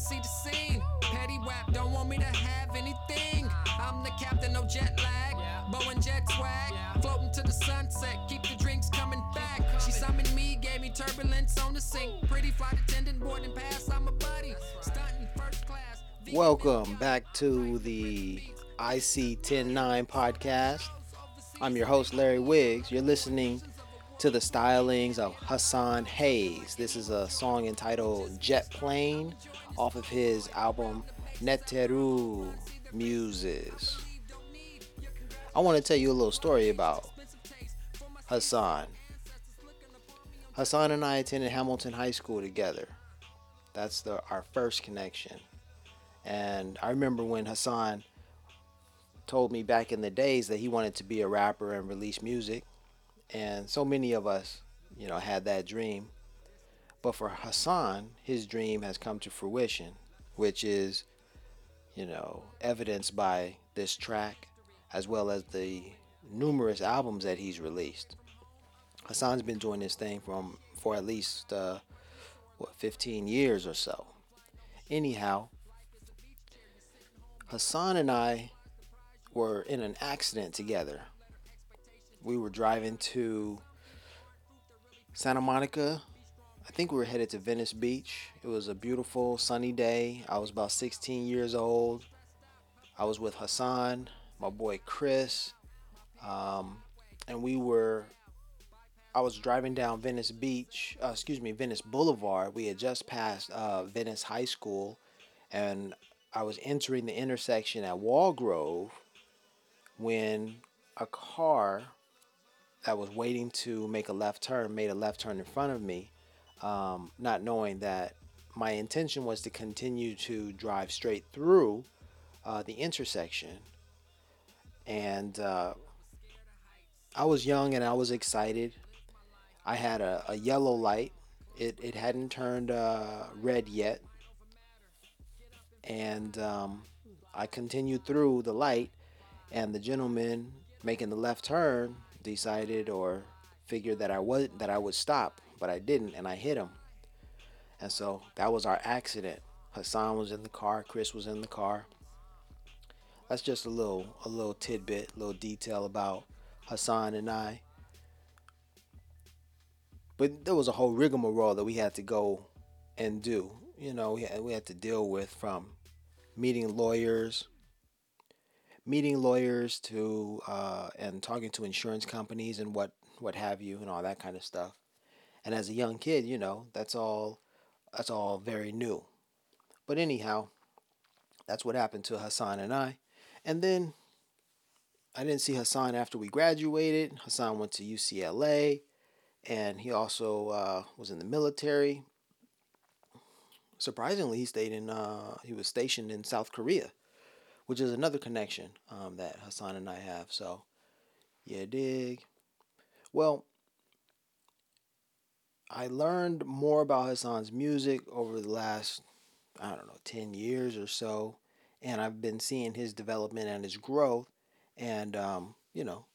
see the scene. Petty rap don't want me to have anything. I'm the captain, no jet lag. Boeing jet swag. Floating to the sunset, keep the drinks coming back. She summoned me, gave me turbulence on the sink. Pretty flight attendant, boarding pass, I'm a buddy. Stunting first class. Welcome back to the IC 109 podcast. I'm your host, Larry Wiggs. You're listening to the stylings of Hassan Haze. This is a song entitled Jet Plane off of his album Neteru Muses. I want to tell you a little story about Hassan. Hassan and I attended Hamilton High School together. That's the, our first connection. And I remember when Hassan told me back in the days that he wanted to be a rapper and release music. And so many of us, you know, had that dream. But for Hassan, his dream has come to fruition, which is, you know, evidenced by this track as well as the numerous albums that he's released. Hassan's been doing this thing from for at least uh, what 15 years or so. Anyhow, Hassan and I were in an accident together. We were driving to Santa Monica. I think we were headed to Venice Beach. It was a beautiful sunny day. I was about 16 years old. I was with Hassan, my boy Chris, um, and we were. I was driving down Venice Beach, uh, excuse me, Venice Boulevard. We had just passed uh, Venice High School, and I was entering the intersection at Walgrove when a car that was waiting to make a left turn made a left turn in front of me, um, not knowing that my intention was to continue to drive straight through uh, the intersection. And uh, I was young and I was excited. I had a, a yellow light. It, it hadn't turned uh, red yet. And um, I continued through the light, and the gentleman making the left turn decided or figured that I would that I would stop, but I didn't, and I hit him. And so that was our accident. Hassan was in the car, Chris was in the car. That's just a little a little tidbit, a little detail about Hassan and I. But there was a whole rigmarole that we had to go and do. You know, we had, we had to deal with from meeting lawyers, meeting lawyers to uh, and talking to insurance companies and what what have you and all that kind of stuff. And as a young kid, you know, that's all that's all very new. But anyhow, that's what happened to Hassan and I. And then I didn't see Hassan after we graduated. Hassan went to UCLA and he also uh, was in the military. Surprisingly, he stayed in. Uh, he was stationed in South Korea, which is another connection um, that Hassan and I have. So, yeah, dig. Well, I learned more about Hassan's music over the last, I don't know, ten years or so, and I've been seeing his development and his growth, and um, you know,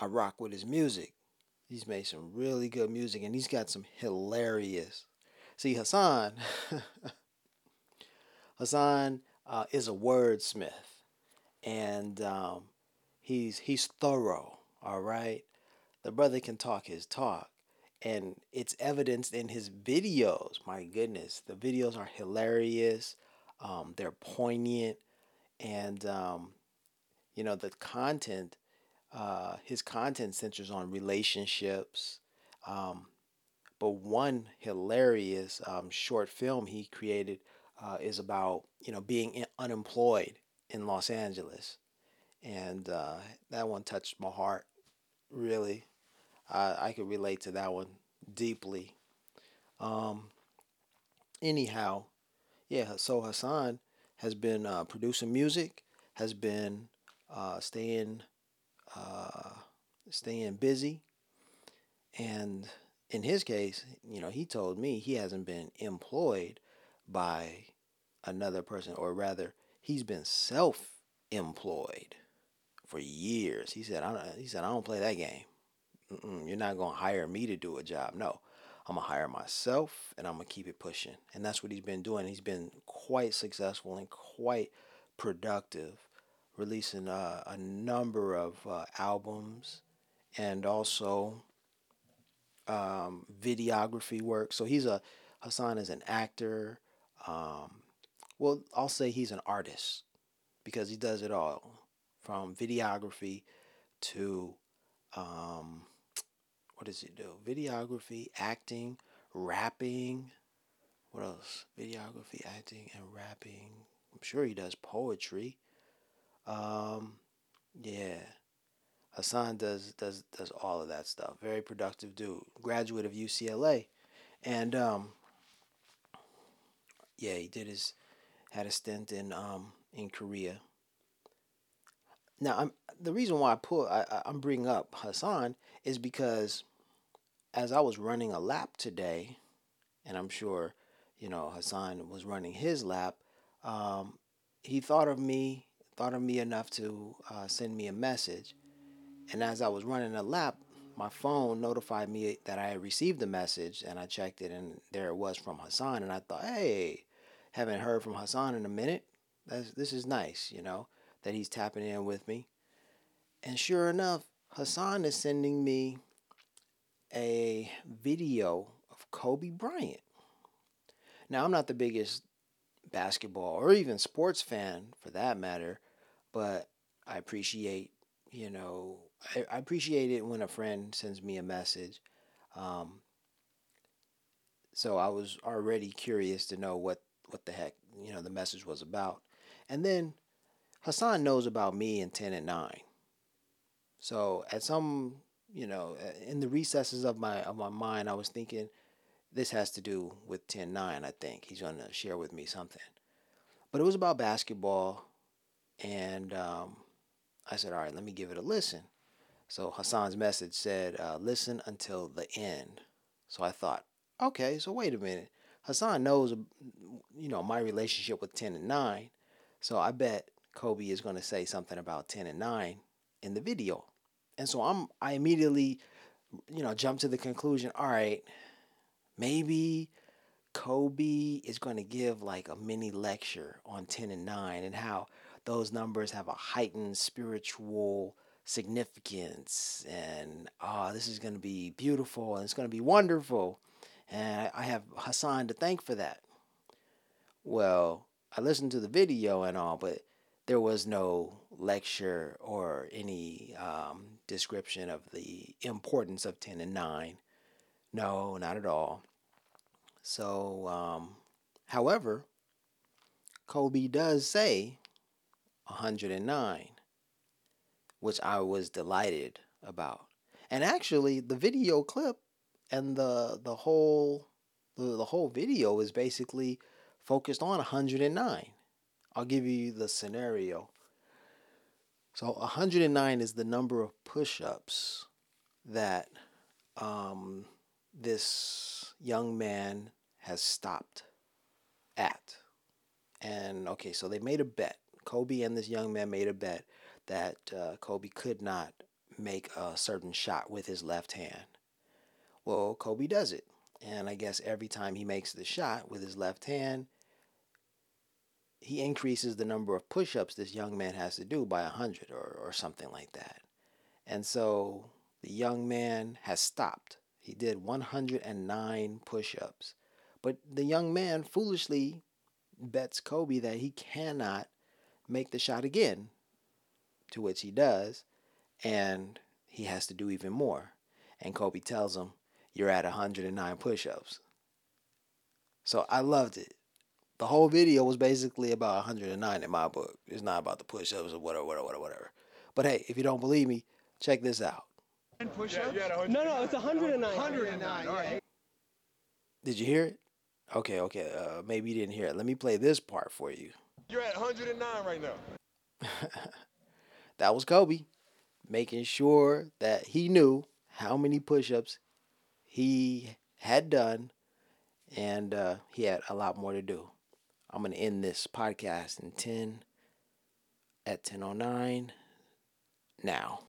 I rock with his music. He's made some really good music and he's got some hilarious. See, Hassan, Hassan uh, is a wordsmith and um, he's he's thorough. All right, the brother can talk his talk, and it's evidenced in his videos. My goodness, the videos are hilarious. Um, they're poignant, and um, you know the content uh, his content centers on relationships. Um, but one hilarious um, short film he created uh, is about you know being unemployed in Los Angeles, and uh, that one touched my heart. Really, I I could relate to that one deeply. Um, anyhow, yeah. So Hassan has been uh, producing music, has been uh, staying uh, staying busy. And in his case, you know, he told me he hasn't been employed by another person, or rather, he's been self-employed for years. He said, "I don't." He said, "I don't play that game. Mm-mm, you're not gonna hire me to do a job. No, I'm gonna hire myself, and I'm gonna keep it pushing." And that's what he's been doing. He's been quite successful and quite productive releasing uh, a number of uh, albums and also um, videography work. So he's a Hassan is an actor. Um, well, I'll say he's an artist because he does it all from videography to um, what does he do? Videography, acting, rapping. What else? Videography, acting, and rapping. I'm sure he does poetry. Um, yeah. Hassan does does does all of that stuff. Very productive dude. Graduate of UCLA, and um, yeah, he did his had a stint in um in Korea. Now, I'm the reason why I put I, I- I'm bringing up Hassan is because as I was running a lap today, and I'm sure you know Hassan was running his lap. Um, he thought of me, thought of me enough to uh, send me a message, and as I was running a lap, my phone notified me that I had received the message, and I checked it, and there it was from Hassan, and I thought, hey, haven't heard from Hassan in a minute. That's, this is nice, you know, that he's tapping in with me. And sure enough, Hassan is sending me a video of Kobe Bryant. Now, I'm not the biggest basketball or even sports fan for that matter, but I appreciate, you know, I, I appreciate it when a friend sends me a message. Um, so I was already curious to know what, what the heck, you know, the message was about. And then Hassan knows about me in 10 and 9. So at some, you know, in the recesses of my of my mind, I was thinking this has to do with 10-9, I think. He's going to share with me something. But it was about basketball and um, I said, "All right, let me give it a listen." So Hassan's message said, uh, "Listen until the end." So I thought, okay, so wait a minute. Hassan knows, you know, my relationship with 10 and 9. So I bet Kobe is going to say something about 10 and 9 in the video. And so I'm I immediately, you know, jump to the conclusion, all right, maybe Kobe is going to give like a mini lecture on 10 and 9 and how those numbers have a heightened spiritual significance and ah this is going to be beautiful and it's going to be wonderful and I have Hassan to thank for that. Well, I listened to the video and all, but there was no lecture or any um, description of the importance of 10 and 9. No, not at all. So, um, however, Kobe does say 109, which I was delighted about. And actually, the video clip and the the whole the, the whole video is basically focused on 109. I'll give you the scenario. So 109 is the number of push-ups that um, this young man has stopped at. And okay, so they made a bet. Kobe and this young man made a bet that uh, Kobe could not make a certain shot with his left hand. Well, Kobe does it. And I guess every time he makes the shot with his left hand, he increases the number of push ups this young man has to do by 100 or, or something like that. And so the young man has stopped. He did 109 push ups. But the young man foolishly bets Kobe that he cannot make the shot again, to which he does, and he has to do even more. And Kobe tells him, You're at 109 push ups. So I loved it. The whole video was basically about 109 in my book. It's not about the push ups or whatever, whatever, whatever. Whatever. But hey, if you don't believe me, check this out. No, no, it's 109. 109. All right. Did you hear it? Okay, okay. Uh, maybe you didn't hear it. Let me play this part for you. You're at 109 right now. That was Kobe making sure that he knew how many push ups he had done, and uh, he had a lot more to do. I'm going to end this podcast in 10 at 10.09 now.